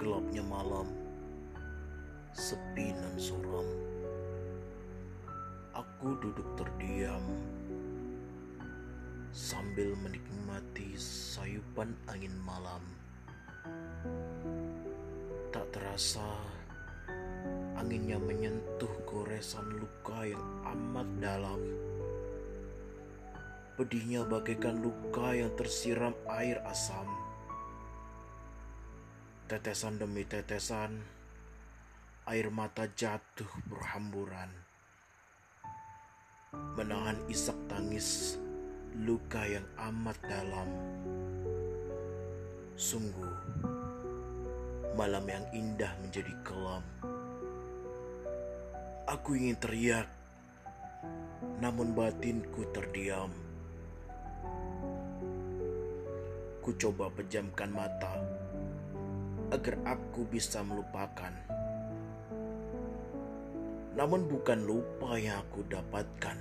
Gelapnya malam, sepi dan suram. Aku duduk terdiam sambil menikmati sayupan angin malam. Tak terasa anginnya menyentuh goresan luka yang amat dalam. Pedihnya bagaikan luka yang tersiram air asam. Tetesan demi tetesan, air mata jatuh berhamburan. Menahan isak tangis luka yang amat dalam. Sungguh, malam yang indah menjadi kelam. Aku ingin teriak, namun batinku terdiam. Ku coba pejamkan mata agar aku bisa melupakan. Namun bukan lupa yang aku dapatkan.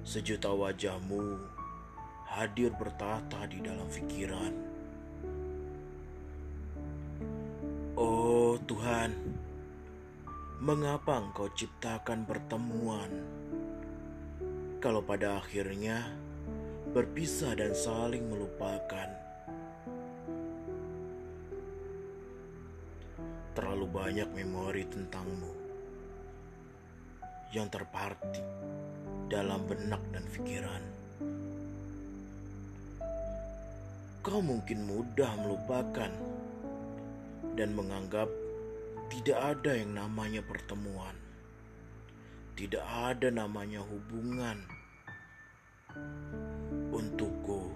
Sejuta wajahmu hadir bertata di dalam pikiran. Oh Tuhan, mengapa Engkau ciptakan pertemuan? Kalau pada akhirnya berpisah dan saling melupakan. Terlalu banyak memori tentangmu yang terparti dalam benak dan pikiran. Kau mungkin mudah melupakan dan menganggap tidak ada yang namanya pertemuan. Tidak ada namanya hubungan Untukku,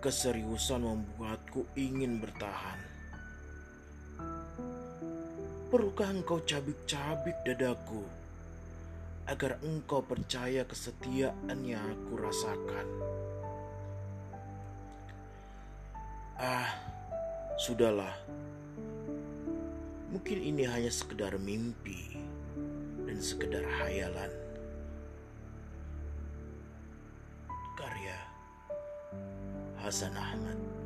keseriusan membuatku ingin bertahan. Perlukah engkau cabik-cabik dadaku agar engkau percaya kesetiaan yang aku rasakan? Ah, sudahlah. Mungkin ini hanya sekedar mimpi dan sekedar hayalan. Hasan Ahmad